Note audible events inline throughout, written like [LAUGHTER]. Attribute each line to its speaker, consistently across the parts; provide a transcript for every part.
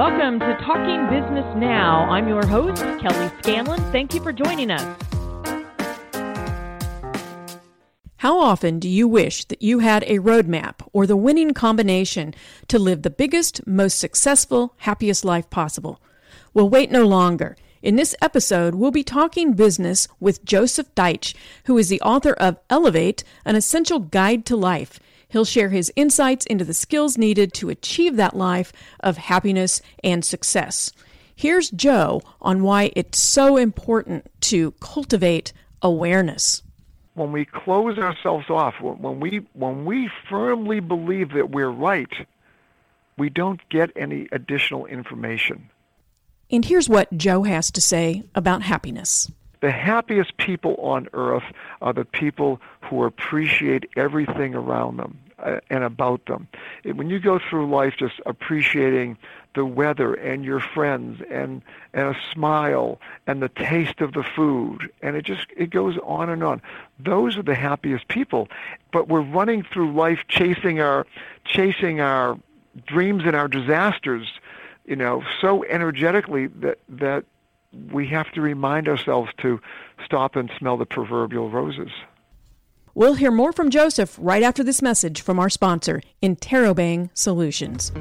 Speaker 1: Welcome to Talking Business Now. I'm your host, Kelly Scanlon. Thank you for joining us.
Speaker 2: How often do you wish that you had a roadmap or the winning combination to live the biggest, most successful, happiest life possible? Well, wait no longer. In this episode, we'll be talking business with Joseph Deitch, who is the author of Elevate, an essential guide to life. He'll share his insights into the skills needed to achieve that life of happiness and success. Here's Joe on why it's so important to cultivate awareness.
Speaker 3: When we close ourselves off, when we when we firmly believe that we're right, we don't get any additional information.
Speaker 2: And here's what Joe has to say about happiness.
Speaker 3: The happiest people on earth are the people who appreciate everything around them uh, and about them. When you go through life just appreciating the weather and your friends and and a smile and the taste of the food and it just it goes on and on those are the happiest people but we're running through life chasing our chasing our dreams and our disasters you know so energetically that that we have to remind ourselves to stop and smell the proverbial roses.
Speaker 2: We'll hear more from Joseph right after this message from our sponsor, Interrobang Solutions.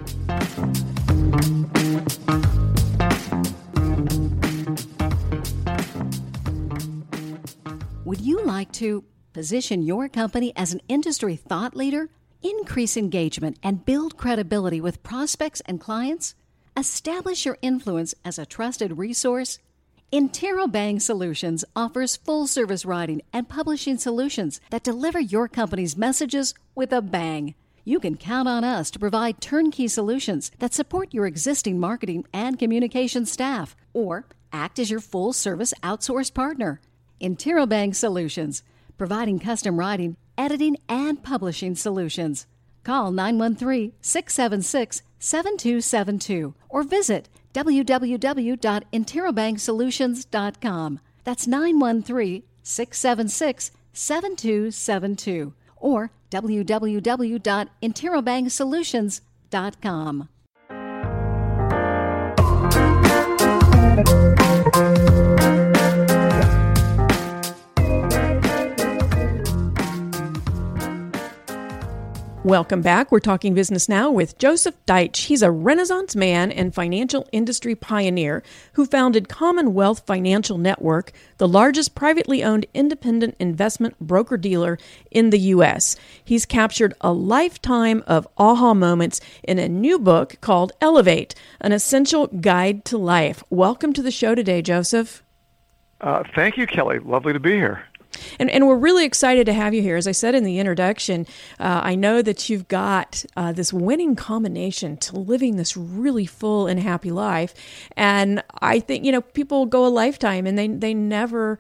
Speaker 4: Would you like to position your company as an industry thought leader, increase engagement, and build credibility with prospects and clients? Establish your influence as a trusted resource. Interrobang Solutions offers full service writing and publishing solutions that deliver your company's messages with a bang. You can count on us to provide turnkey solutions that support your existing marketing and communication staff or act as your full service outsourced partner. Interrobang Solutions, providing custom writing, editing, and publishing solutions. Call 913 676 7272 or visit www.interrobangsolutions.com. That's 913 676 7272 or www.interrobangsolutions.com.
Speaker 2: Welcome back. We're talking business now with Joseph Deitch. He's a Renaissance man and financial industry pioneer who founded Commonwealth Financial Network, the largest privately owned independent investment broker dealer in the U.S. He's captured a lifetime of aha moments in a new book called Elevate, an essential guide to life. Welcome to the show today, Joseph.
Speaker 3: Uh, thank you, Kelly. Lovely to be here.
Speaker 2: And, and we're really excited to have you here. As I said in the introduction, uh, I know that you've got uh, this winning combination to living this really full and happy life. And I think, you know, people go a lifetime and they, they never.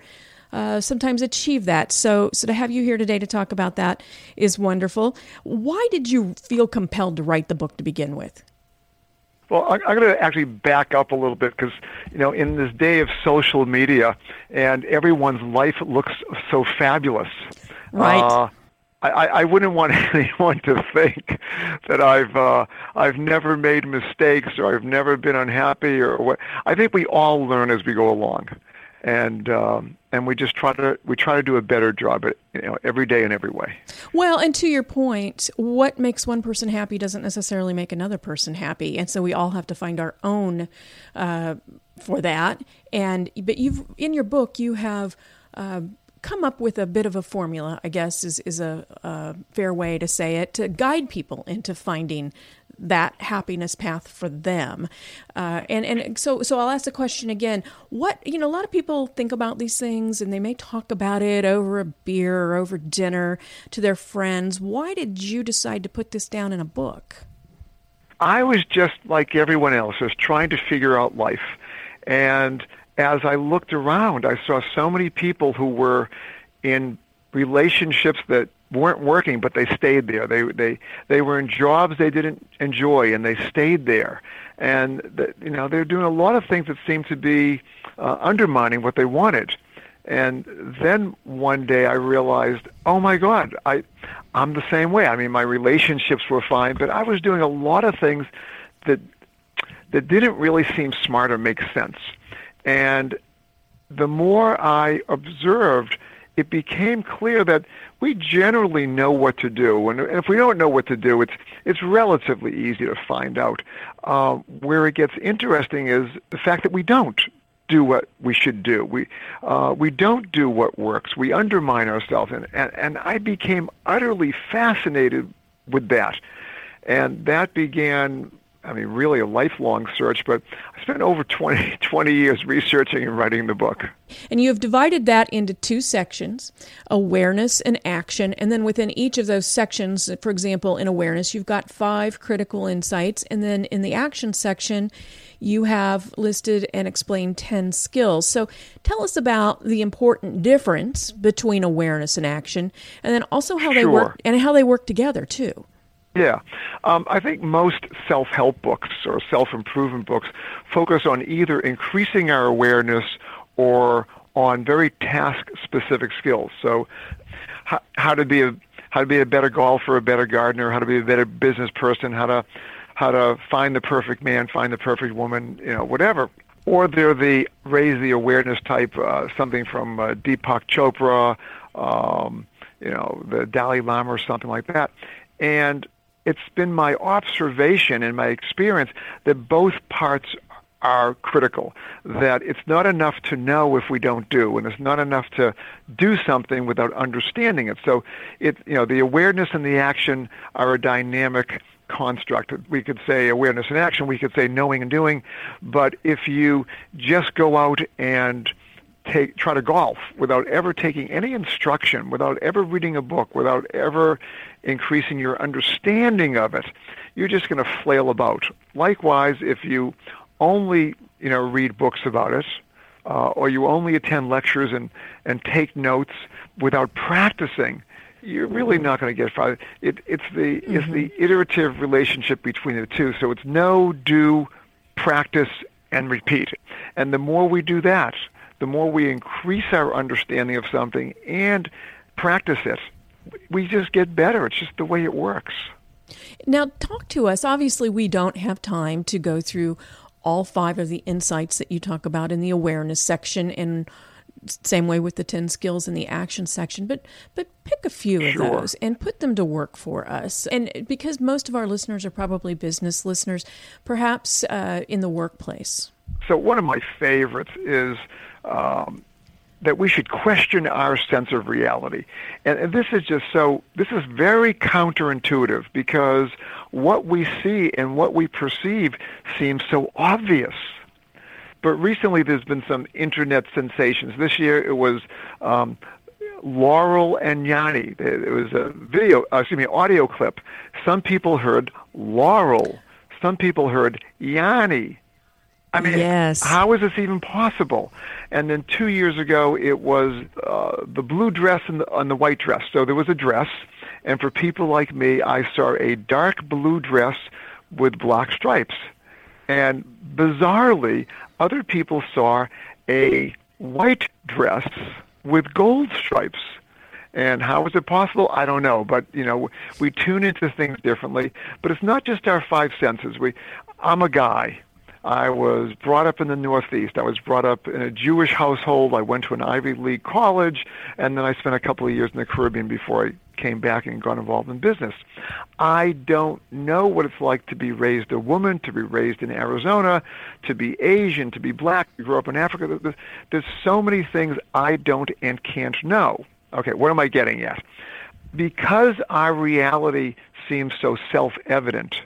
Speaker 2: Uh, sometimes achieve that. So, so to have you here today to talk about that is wonderful. Why did you feel compelled to write the book to begin with?
Speaker 3: Well, I'm going to actually back up a little bit because, you know, in this day of social media and everyone's life looks so fabulous.
Speaker 2: Right. Uh,
Speaker 3: I, I wouldn't want [LAUGHS] anyone to think that I've uh, I've never made mistakes or I've never been unhappy or what. I think we all learn as we go along, and um, and we just try to we try to do a better job at you know every day in every way.
Speaker 2: Well, and to your point, what makes one person happy doesn't necessarily make another person happy, and so we all have to find our own uh, for that. And but you've in your book you have. Uh, come up with a bit of a formula, I guess is, is a, a fair way to say it, to guide people into finding that happiness path for them. Uh, and and so so I'll ask the question again. What you know, a lot of people think about these things and they may talk about it over a beer or over dinner to their friends. Why did you decide to put this down in a book?
Speaker 3: I was just like everyone else, was trying to figure out life. And as I looked around, I saw so many people who were in relationships that weren't working, but they stayed there. They they they were in jobs they didn't enjoy, and they stayed there. And the, you know they're doing a lot of things that seem to be uh, undermining what they wanted. And then one day I realized, oh my God, I I'm the same way. I mean, my relationships were fine, but I was doing a lot of things that that didn't really seem smart or make sense. And the more I observed, it became clear that we generally know what to do, and if we don't know what to do, it's it's relatively easy to find out. Uh, where it gets interesting is the fact that we don't do what we should do. We uh, we don't do what works. We undermine ourselves, and, and and I became utterly fascinated with that, and that began I mean, really a lifelong search, but I spent over 20, [LAUGHS] 20 years researching and writing the book.
Speaker 2: And you have divided that into two sections awareness and action. And then within each of those sections, for example, in awareness, you've got five critical insights. And then in the action section, you have listed and explained 10 skills. So tell us about the important difference between awareness and action, and then also how
Speaker 3: sure.
Speaker 2: they work and how they work together, too.
Speaker 3: Yeah. Um, I think most self help books or self improvement books focus on either increasing our awareness or on very task specific skills. So, how, how to be a how to be a better golfer, a better gardener, how to be a better business person, how to how to find the perfect man, find the perfect woman, you know, whatever. Or they're the raise the awareness type, uh, something from uh, Deepak Chopra, um, you know, the Dalai Lama or something like that. And it's been my observation and my experience that both parts are critical. That it's not enough to know if we don't do, and it's not enough to do something without understanding it. So, it you know the awareness and the action are a dynamic construct. We could say awareness and action. We could say knowing and doing. But if you just go out and take try to golf without ever taking any instruction, without ever reading a book, without ever increasing your understanding of it, you're just going to flail about. Likewise, if you only you know read books about it, uh, or you only attend lectures and and take notes without practicing, you're really not going to get far. It, it's the mm-hmm. it's the iterative relationship between the two. So it's know, do, practice, and repeat. And the more we do that, the more we increase our understanding of something and practice it, we just get better. It's just the way it works.
Speaker 2: Now, talk to us. Obviously, we don't have time to go through all five of the insights that you talk about in the awareness section and same way with the 10 skills in the action section but but pick a few
Speaker 3: sure.
Speaker 2: of those and put them to work for us and because most of our listeners are probably business listeners perhaps uh, in the workplace
Speaker 3: so one of my favorites is um, that we should question our sense of reality. And, and, this is just so, this is very counterintuitive because what we see and what we perceive seems so obvious. But recently there's been some internet sensations. This year it was um, Laurel and Yanny. It was a video, uh, excuse me, audio clip. Some people heard Laurel. Some people heard Yanny. I mean,
Speaker 2: yes.
Speaker 3: how is this even possible? And then two years ago, it was uh, the blue dress and the, and the white dress. So there was a dress, and for people like me, I saw a dark blue dress with black stripes. And bizarrely, other people saw a white dress with gold stripes. And how is it possible? I don't know. But you know, we tune into things differently. But it's not just our five senses. We, I'm a guy. I was brought up in the Northeast. I was brought up in a Jewish household. I went to an Ivy League college, and then I spent a couple of years in the Caribbean before I came back and got involved in business. I don't know what it's like to be raised a woman, to be raised in Arizona, to be Asian, to be black, to grow up in Africa. There's, so many things I don't and can't know. Okay, what am I getting at? Because our reality seems so self-evident,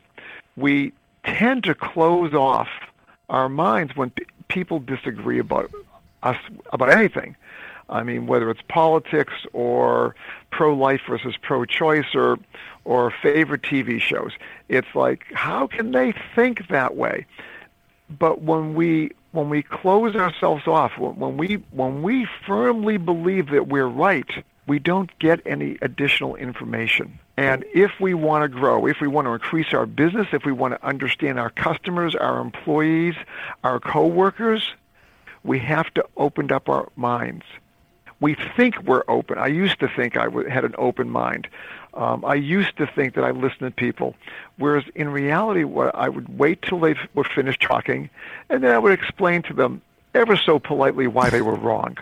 Speaker 3: we tend to close off our minds when p- people disagree about us about anything. I mean, whether it's politics or pro-life versus pro-choice or or favorite TV shows, it's like how can they think that way? But when we when we close ourselves off, when, when we when we firmly believe that we're right, we don't get any additional information. And if we want to grow, if we want to increase our business, if we want to understand our customers, our employees, our coworkers, we have to open up our minds. We think we're open. I used to think I had an open mind. Um, I used to think that I listened to people, whereas in reality, what I would wait till they were finished talking, and then I would explain to them ever so politely why they were wrong.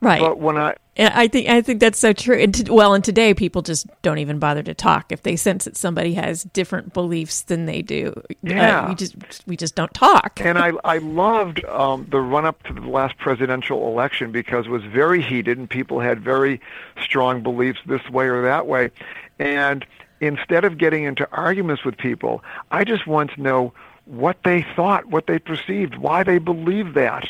Speaker 2: Right.
Speaker 3: But when I
Speaker 2: I think I think that's so true. And to, well, and today people just don't even bother to talk if they sense that somebody has different beliefs than they do. Uh,
Speaker 3: Yeah.
Speaker 2: uh, we just we just don't talk.
Speaker 3: and I I loved um, the run up to the last presidential election because it was very heated and people had very strong beliefs this way or that way, and instead of getting into arguments with people, I just want to know what they thought, what they perceived, why they believed that,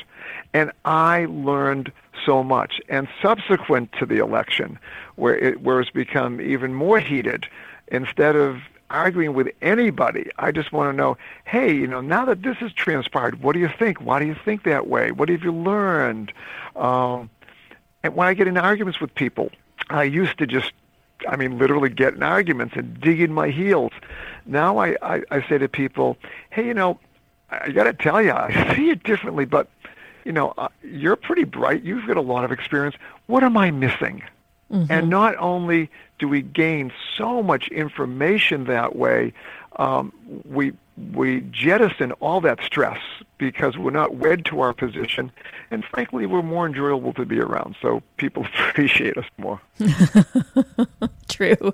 Speaker 3: and I learned so much. And subsequent to the election, where it where it's become even more heated, instead of arguing with anybody. I just want to know, hey, you know, now that this has transpired, what do you think? Why do you think that way? What have you learned? Um, and when I get into arguments with people, I used to just, I mean, literally get in arguments and dig in my heels. Now I, I, I say to people, hey, you know, I got to tell you, I [LAUGHS] see it differently, but, you know, uh, you're pretty bright. You've got a lot of experience. What am I missing? And not only do we gain so much information that way, um, we we jettison all that stress because we're not wed to our position, and frankly, we're more enjoyable to be around. So people [LAUGHS] appreciate us more. [LAUGHS]
Speaker 2: true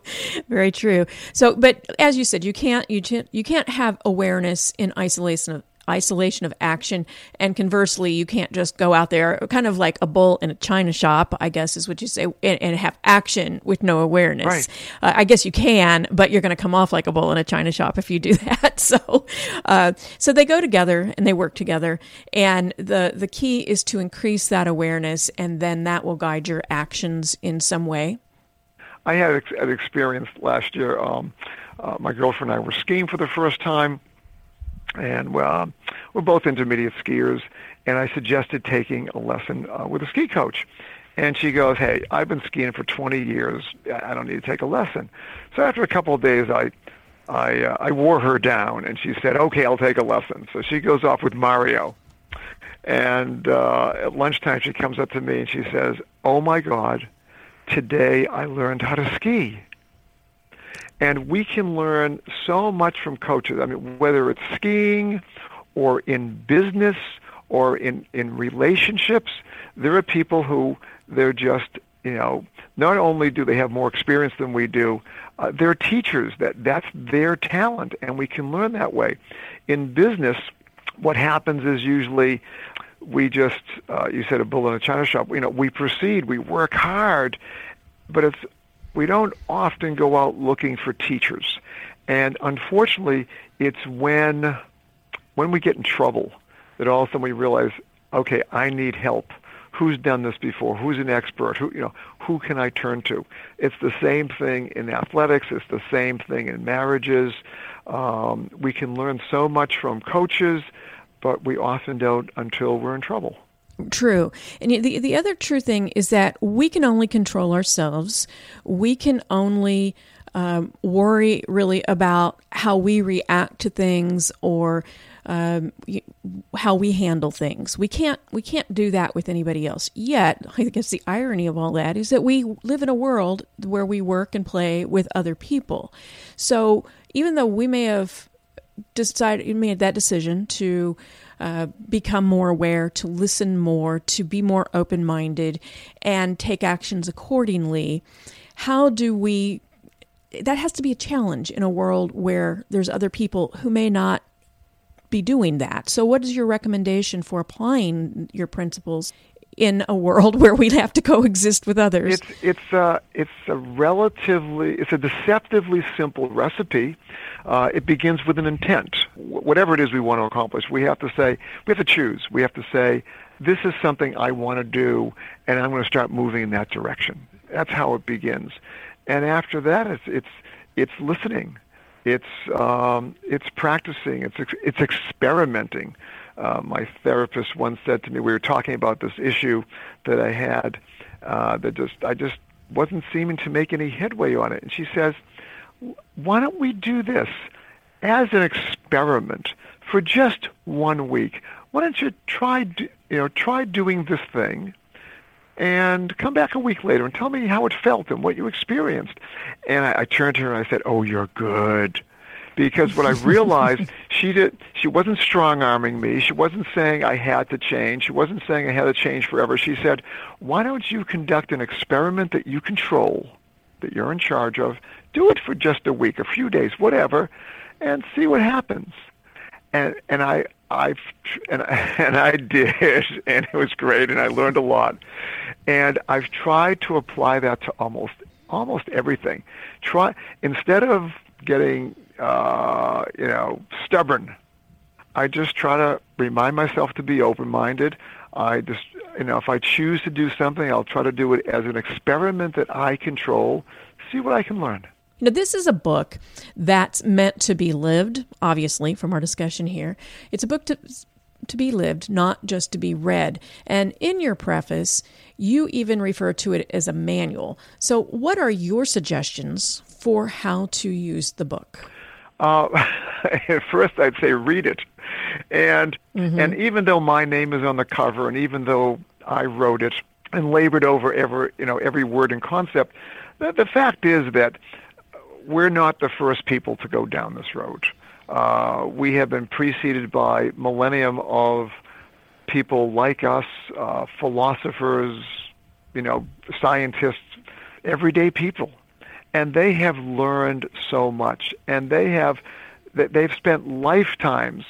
Speaker 2: very true so but as you said you can't you can't you can't have awareness in isolation of isolation of action. And conversely you can't just go out there kind of like a bull in a china shop i guess is what you say and, and have action with no awareness.
Speaker 3: Right.
Speaker 2: uh, i guess you can but you're going to come off like a bull in a china shop if you do [LAUGHS] that. So uh, so they go together and they work together. And the the key is to increase that awareness and then that will guide your actions in some way.
Speaker 3: I had an experience last year. Um, uh, my girlfriend and I were skiing for the first time, and uh, we're both intermediate skiers. And I suggested taking a lesson uh, with a ski coach. And she goes, "Hey, I've been skiing for 20 years. I I don't need to take a lesson." So after a couple of days, I I, uh, I wore her down, and she said, "Okay, I'll take a lesson." So she goes off with Mario. And uh, at lunchtime, she comes up to me and she says, "Oh my God, today I learned how to ski." And we can learn so much from coaches. I mean, whether it's skiing or in business or in, in relationships, there are people who they're just, you know, not only do they have more experience than we do, uh, they're teachers. That that's their talent, and we can learn that way. In business, what happens is usually we just, uh, you said a bull in a china shop. You know, we proceed, we work hard, but it's we don't often go out looking for teachers, and unfortunately, it's when when we get in trouble that all of a sudden we realize, okay, I need help. Who's done this before? Who's an expert? Who you know? Who can I turn to? It's the same thing in athletics. It's the same thing in marriages. Um, we can learn so much from coaches, but we often don't until we're in trouble.
Speaker 2: True. And the the other true thing is that we can only control ourselves. We can only um, worry really about how we react to things or um, how we handle things. We can't we can't do that with anybody else. Yet, [LAUGHS] I guess the irony of all that is that we live in a world where we work and play with other people. So even though we may have decided made that decision to uh, become more aware, to listen more, to be more open minded, and take actions accordingly. How do we? That has to be a challenge in a world where there's other people who may not be doing that. So, what is your recommendation for applying your principles in a world [LAUGHS] where we have to coexist with others?
Speaker 3: It's it's uh, it's a relatively it's a deceptively simple recipe. Uh, it begins with an intent. Wh- whatever it is we want to accomplish, we have to say we have to choose. We have to say this is something I want to do, and I'm going to start moving in that direction. That's how it begins. And after that, it's it's it's listening. It's um, it's practicing. It's it's experimenting. Uh, my therapist once said to me, we were talking about this issue that I had uh, that just I just wasn't seeming to make any headway on it, and she says, "Why don't we do this as an experiment for just one week? Why don't you try do, you know try doing this thing?" and come back a week later and tell me how it felt and what you experienced. And I, I turned to her and I said, oh, you're good. Because what I realized, [LAUGHS] she did, she wasn't strong arming me. She wasn't saying I had to change. She wasn't saying I had to change forever. She said, why don't you conduct an experiment that you control, that you're in charge of, do it for just a week, a few days, whatever, and see what happens. And and I I've and [LAUGHS] and I did, [LAUGHS] and it was great, and I learned a lot. And I've tried to apply that to almost almost everything. Try instead of getting uh, you know stubborn, I just try to remind myself to be open-minded. I just you know if I choose to do something, I'll try to do it as an experiment that I control. See what I can learn.
Speaker 2: Now, this is a book that's meant to be lived, obviously, from our discussion here. It's a book to, to be lived, not just to be read. And in your preface, you even refer to it as a manual. So, what are your suggestions for how to use the book?
Speaker 3: Uh, [LAUGHS] first, I'd say read it, and mm-hmm. and even though my name is on the cover, and even though I wrote it and labored over every you know every word and concept, the, the fact is that we're not the first people to go down this road. Uh, we have been preceded by millennium of people like us, uh, philosophers, you know, scientists, everyday people, and they have learned so much, and they have they've spent lifetimes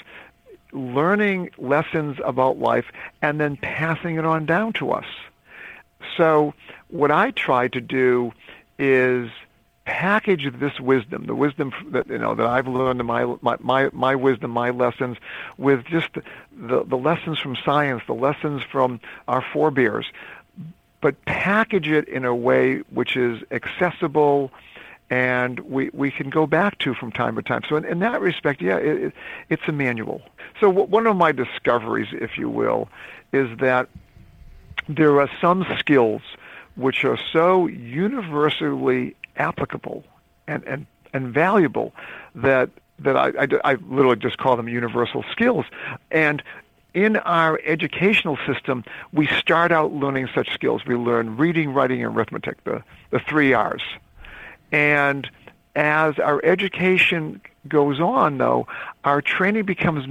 Speaker 3: learning lessons about life and then passing it on down to us. So what I try to do is package this wisdom, the wisdom that you know that I've learned my my my, my wisdom, my lessons, with just the the lessons from science, the lessons from our forebears, but package it in a way which is accessible and we, we can go back to from time to time. So in, in that respect, yeah, it, it, it's a manual. So w- one of my discoveries, if you will, is that there are some skills which are so universally applicable and, and, and valuable that that I, I, I literally just call them universal skills. And in our educational system, we start out learning such skills. We learn reading, writing, and arithmetic, the, the three R's. And as our education goes on, though, our training becomes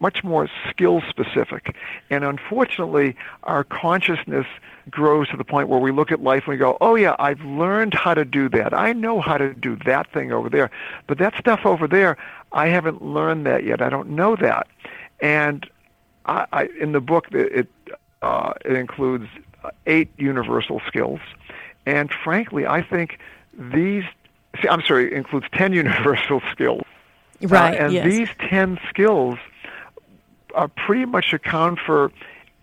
Speaker 3: much more skill specific. And unfortunately, our consciousness grows to the point where we look at life and we go, oh yeah, I've learned how to do that. I know how to do that thing over there. But that stuff over there, I haven't learned that yet. I don't know that. And I, I, in the book, it, uh, it includes eight universal skills. And frankly, I think these, see, I'm sorry, it includes 10 [LAUGHS] universal skills.
Speaker 2: Right.
Speaker 3: Uh, and
Speaker 2: yes.
Speaker 3: these 10 skills are pretty much account for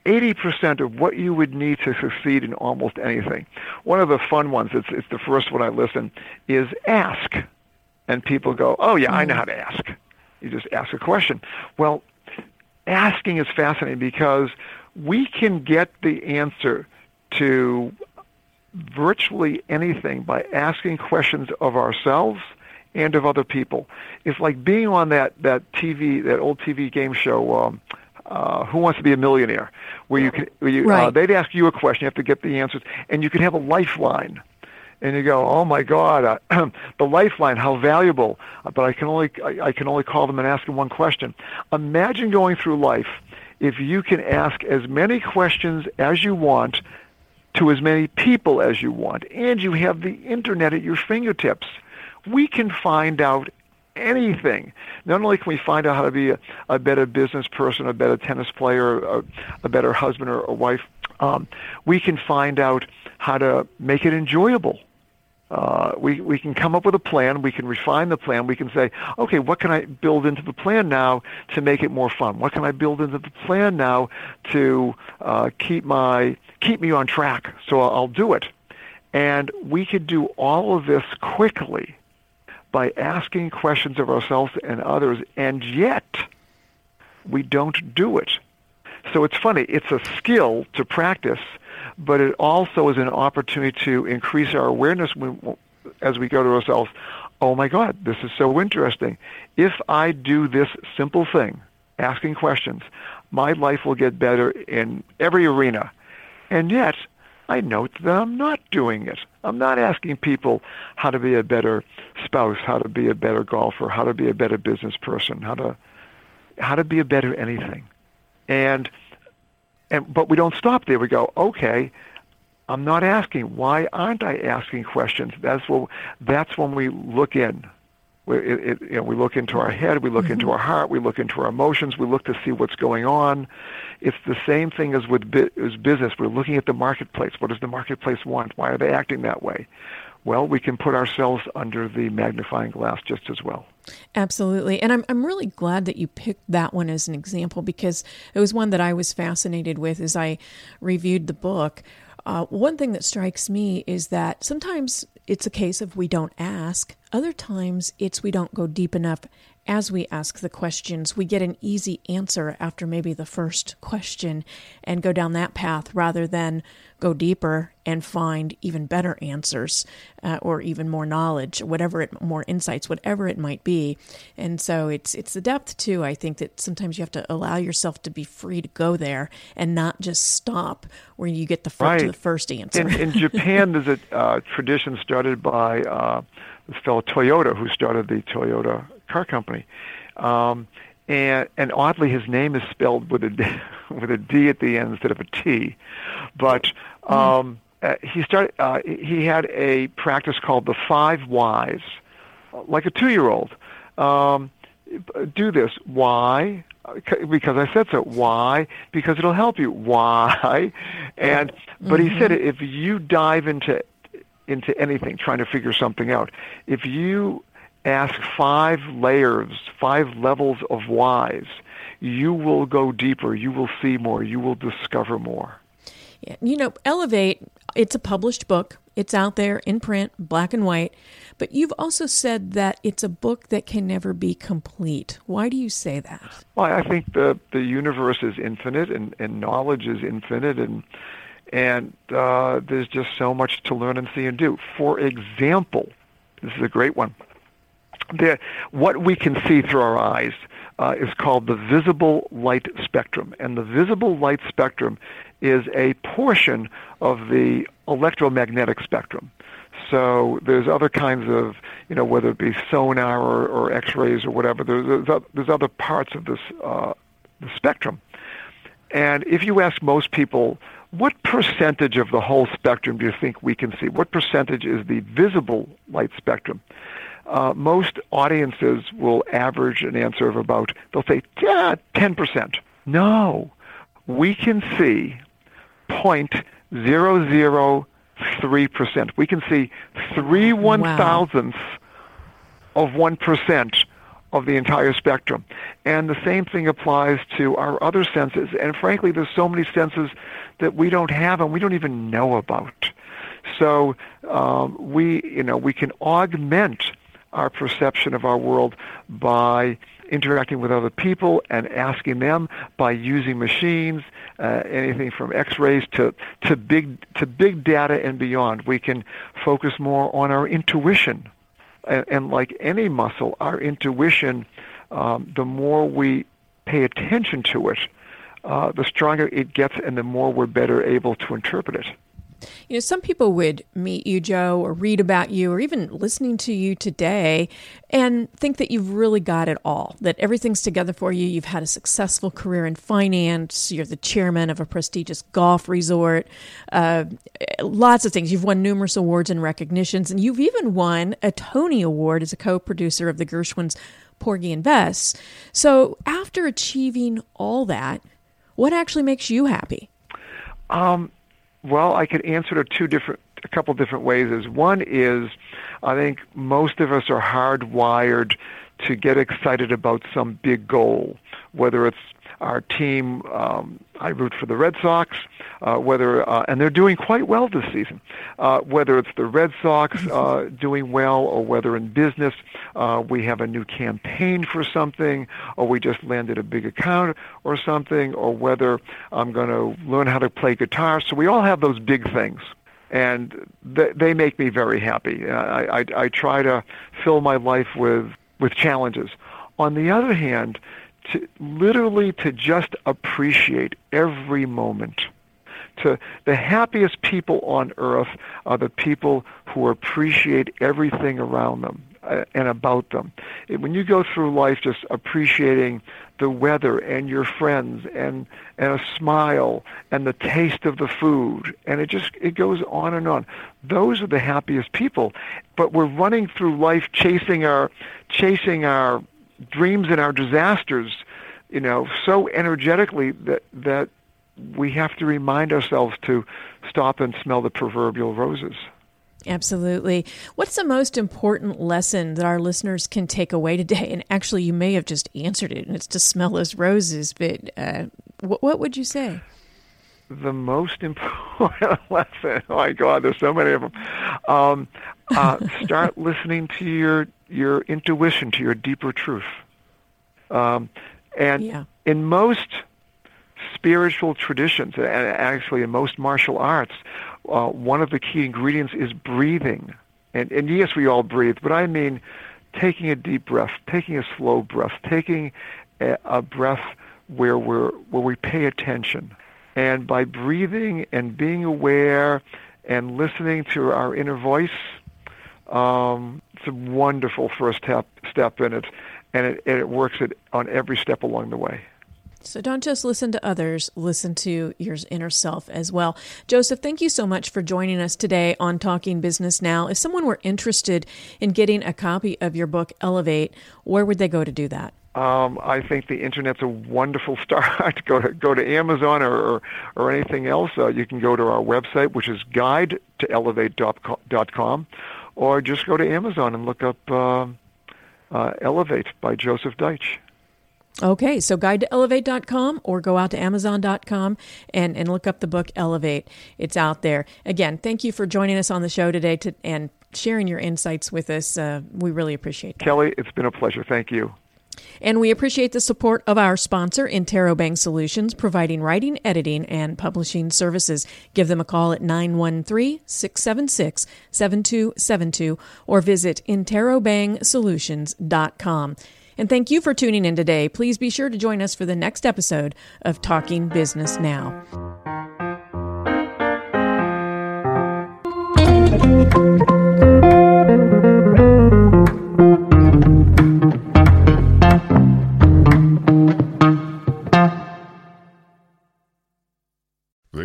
Speaker 3: 80% of what you would need to succeed in almost anything. One of the fun ones, it's, it's the first one I listen, is ask. And people go, oh, yeah, mm. I know mm. how to ask. You just ask a question. Well, asking is fascinating because we can get the answer to virtually anything by asking questions of ourselves and of other people. It's like being on that that TV, that old TV game show. Um, uh, Who Wants to Be a Millionaire? Where you can, where you, uh, right. uh, they'd ask you a question, you have to get the answers, and you can have a lifeline. And you go, oh my God, uh, [CLEARS THROAT] the lifeline, how valuable! Uh, but I can only I, I can only call them and ask them one question. Imagine going through life if you can ask as many questions as you want to as many people as you want, and you have the internet at your fingertips we can find out anything. Not only can we find out how to be a, a better business person, a better tennis player, a, a better husband or a wife, um, we can find out how to make it enjoyable. Uh, we, we can come up with a plan. We can refine the plan. We can say, okay, what can I build into the plan now to make it more fun? What can I build into the plan now to uh, keep my keep me on track? So I'll, I'll do it. And we could do all of this quickly by asking questions of ourselves and others, and yet we don't do it. So it's funny, it's a skill to practice, but it also is an opportunity to increase our awareness as we go to ourselves. Oh my God, this is so interesting. If I do this simple thing, asking questions, my life will get better in every arena. And yet, I note that I'm not doing it. I'm not asking people how to be a better spouse, how to be a better golfer, how to be a better business person, how to how to be a better anything. And and but we don't stop there. We go, okay, I'm not asking. Why aren't I asking questions? That's what that's when we look in. We, it, you know, we look into our head, we look mm-hmm. into our heart, we look into our emotions, we look to see what's going on. It's the same thing as with bi- as business. We're looking at the marketplace. What does the marketplace want? Why are they acting that way? Well, we can put ourselves under the magnifying glass just as well.
Speaker 2: Absolutely. And I'm, I'm really glad that you picked that one as an example because it was one that I was fascinated with as I reviewed the book. Uh, one thing that strikes me is that sometimes it's a case of we don't ask, other times it's we don't go deep enough as we ask the questions. We get an easy answer after maybe the first question and go down that path rather than go deeper and find even better answers uh, or even more knowledge, whatever it, more insights, whatever it might be. And so it's it's the depth too. I think that sometimes you have to allow yourself to be free to go there and not just stop where you get the, fir-
Speaker 3: right.
Speaker 2: the first answer.
Speaker 3: In, in Japan, there's a uh, tradition started by uh, this fellow Toyota who started the Toyota car company. Um, and and oddly his name is spelled with a D, [LAUGHS] with a D at the end instead of a T. But hmm. um, uh, he started. Uh, he had a practice called the five whys, like a two-year-old. Um, do this. Why? Because I said so. Why? Because it'll help you. Why? And but mm-hmm. he said mm-hmm. if you dive into into anything, trying to figure something out, if you ask five layers, five levels of whys, you will go deeper. You will see more. You will discover more.
Speaker 2: Yeah. You know, Elevate, it's a published book. It's out there in print, black and white. But you've also said that it's a book that can never be complete. Why do you say that?
Speaker 3: Well, I think the the universe is infinite and, and knowledge is infinite and and uh, there's just so much to learn and see and do. For example, this is a great one the, what we can see through our eyes uh, is called the visible light spectrum. And the visible light spectrum is a portion of the electromagnetic spectrum. So there's other kinds of, you know, whether it be sonar or, or X-rays or whatever. There's, there's other parts of this uh, the spectrum. And if you ask most people, what percentage of the whole spectrum do you think we can see? What percentage is the visible light spectrum? Uh, most audiences will average an answer of about, they'll say, yeah, 10%. No, we can see 0.003%. We can see three one thousandths of 1% of the entire spectrum. And the same thing applies to our other senses. And frankly, there's so many senses that we don't have and we don't even know about. So um, we, you know, we can augment our perception of our world by interacting with other people and asking them by using machines, uh, anything from X-rays to, to big to big data and beyond. We can focus more on our intuition, and, and like any muscle, our intuition, um, the more we pay attention to it, uh, the stronger it gets, and the more we're better able to interpret it.
Speaker 2: You know, some people would meet you, Joe, or read about you, or even listening to you today and think that you've really got it all, that everything's together for you. You've had a successful career in finance, you're the chairman of a prestigious golf resort, uh, lots of things. You've won numerous awards and recognitions, and you've even won a Tony Award as a co producer of the Gershwin's Porgy and Bess. So, after achieving all that, what actually makes you happy?
Speaker 3: Um, well, I could answer it two different, a couple different ways. Is one is, I think most of us are hardwired to get excited about some big goal, whether it's our team. Um, I root for the Red Sox, uh, whether uh, and they're doing quite well this season. Uh, whether it's the Red Sox [LAUGHS] uh, doing well, or whether in business uh, we have a new campaign for something, or we just landed a big account or something, or whether I'm going to learn how to play guitar. So we all have those big things and th- they make me very happy. I, I, I try to fill my life with with challenges. On the other hand, to literally to just appreciate every moment, to the happiest people on earth are the people who appreciate everything around them uh, and about them. When you go through life just appreciating the weather and your friends and and a smile and the taste of the food and it just it goes on and on. Those are the happiest people. But we're running through life chasing our chasing our dreams and our disasters, you know, so energetically that that we have to remind ourselves to stop and smell the proverbial roses.
Speaker 2: Absolutely. What's the most important lesson that our listeners can take away today? And actually, you may have just answered it, and it's to smell those roses. But uh, what, what would you say?
Speaker 3: The most important [LAUGHS] lesson. Oh my God, there's so many of them. Um, uh, start [LAUGHS] listening to your your intuition, to your deeper truth. Um, and yeah. in most spiritual traditions, and actually in most martial arts, uh, one of the key ingredients is breathing. And, and yes, we all breathe, but I mean taking a deep breath, taking a slow breath, taking a, a breath where we're where we pay attention. And by breathing and being aware and listening to our inner voice, um, it's a wonderful first step step in it, and it, and it works it on every step along the way.
Speaker 2: So don't just listen to others, listen to your inner self as well. Joseph, thank you so much for joining us today on Talking Business Now. If someone were interested in getting a copy of your book, Elevate, where would they go to do that?
Speaker 3: Um, I think the internet's a wonderful [LAUGHS] start. go to go to Amazon or or, or anything else. Uh, you can go to our website, which is guide to elevate.com, or just go to Amazon and look up uh, uh, Elevate by Joseph Deitch.
Speaker 2: Okay, so guide to elevate.com or go out to amazon.com and, and look up the book Elevate. It's out there. Again, thank you for joining us on the show today to, and sharing your insights with us. Uh, we really appreciate that.
Speaker 3: Kelly, it's been a pleasure. Thank you.
Speaker 2: And we appreciate the support of our sponsor, Interrobang Solutions, providing writing, editing, and publishing services. Give them a call at 913 676 7272 or visit interrobangsolutions.com. And thank you for tuning in today. Please be sure to join us for the next episode of Talking Business Now.